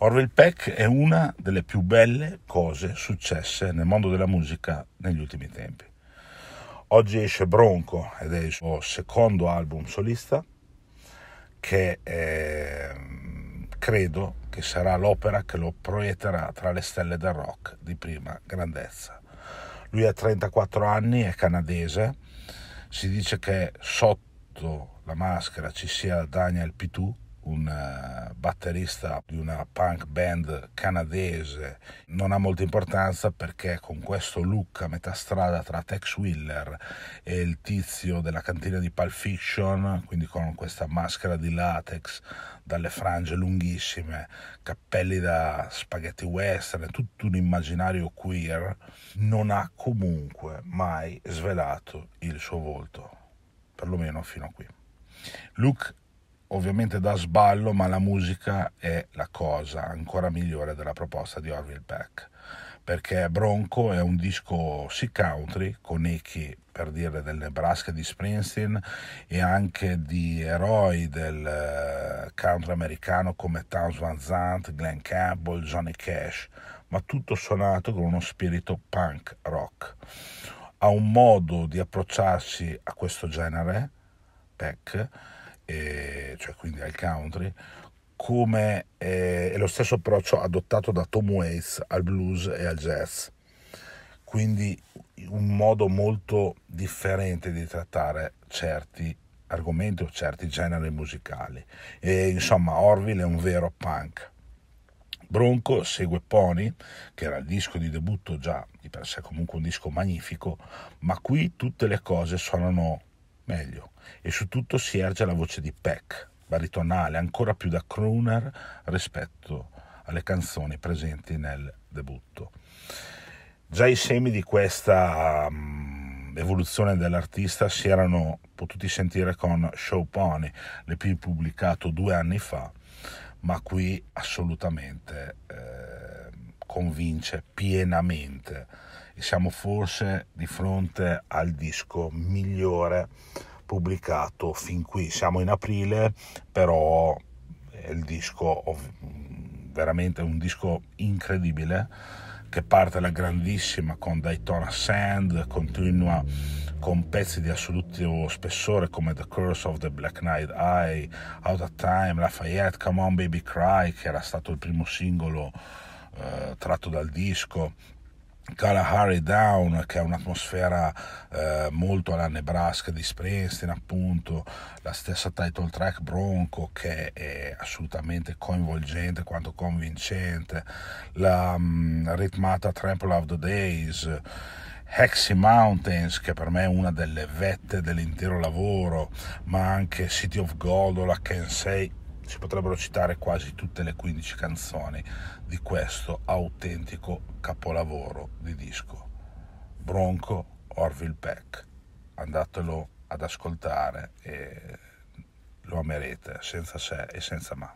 Orville Peck è una delle più belle cose successe nel mondo della musica negli ultimi tempi. Oggi esce Bronco ed è il suo secondo album solista che è, credo che sarà l'opera che lo proietterà tra le stelle del rock di prima grandezza. Lui ha 34 anni, è canadese, si dice che sotto la maschera ci sia Daniel Pitou, un eh, batterista di una punk band canadese non ha molta importanza perché con questo look a metà strada tra Tex Willer e il tizio della cantina di Pulp Fiction, quindi con questa maschera di latex dalle frange lunghissime, cappelli da spaghetti western, tutto un immaginario queer, non ha comunque mai svelato il suo volto, perlomeno fino a qui. Luke ovviamente da sballo, ma la musica è la cosa ancora migliore della proposta di Orville Peck, perché Bronco è un disco sì country, con echi per dire del Nebraska di Springsteen e anche di eroi del eh, country americano come Towns Van Zandt, Glenn Campbell, Johnny Cash, ma tutto suonato con uno spirito punk rock. Ha un modo di approcciarsi a questo genere, Peck, e, cioè quindi al country, come eh, è lo stesso approccio adottato da Tom Waits al blues e al jazz. Quindi un modo molto differente di trattare certi argomenti o certi generi musicali. E, insomma, Orville è un vero punk. Bronco segue Pony, che era il disco di debutto già di per sé comunque un disco magnifico, ma qui tutte le cose suonano meglio e su tutto si erge la voce di Peck, baritonale, ancora più da crooner rispetto alle canzoni presenti nel debutto. Già i semi di questa um, evoluzione dell'artista si erano potuti sentire con Show Pony, l'EP pubblicato due anni fa, ma qui assolutamente convince pienamente e siamo forse di fronte al disco migliore pubblicato fin qui. Siamo in aprile, però è il disco veramente un disco incredibile che parte alla grandissima con Daytona Sand, continua con pezzi di assoluto spessore come The Curse of the Black Knight Eye, Out of Time, Lafayette, Come On Baby Cry, che era stato il primo singolo eh, tratto dal disco, Kalahari Down, che è un'atmosfera eh, molto alla Nebraska di Springsteen, appunto, la stessa title track Bronco, che è assolutamente coinvolgente quanto convincente, la um, ritmata Trample of the Days. Hexy Mountains, che per me è una delle vette dell'intero lavoro, ma anche City of Gold o la Kensei si potrebbero citare quasi tutte le 15 canzoni di questo autentico capolavoro di disco. Bronco Orville Peck. Andatelo ad ascoltare e lo amerete senza se e senza ma.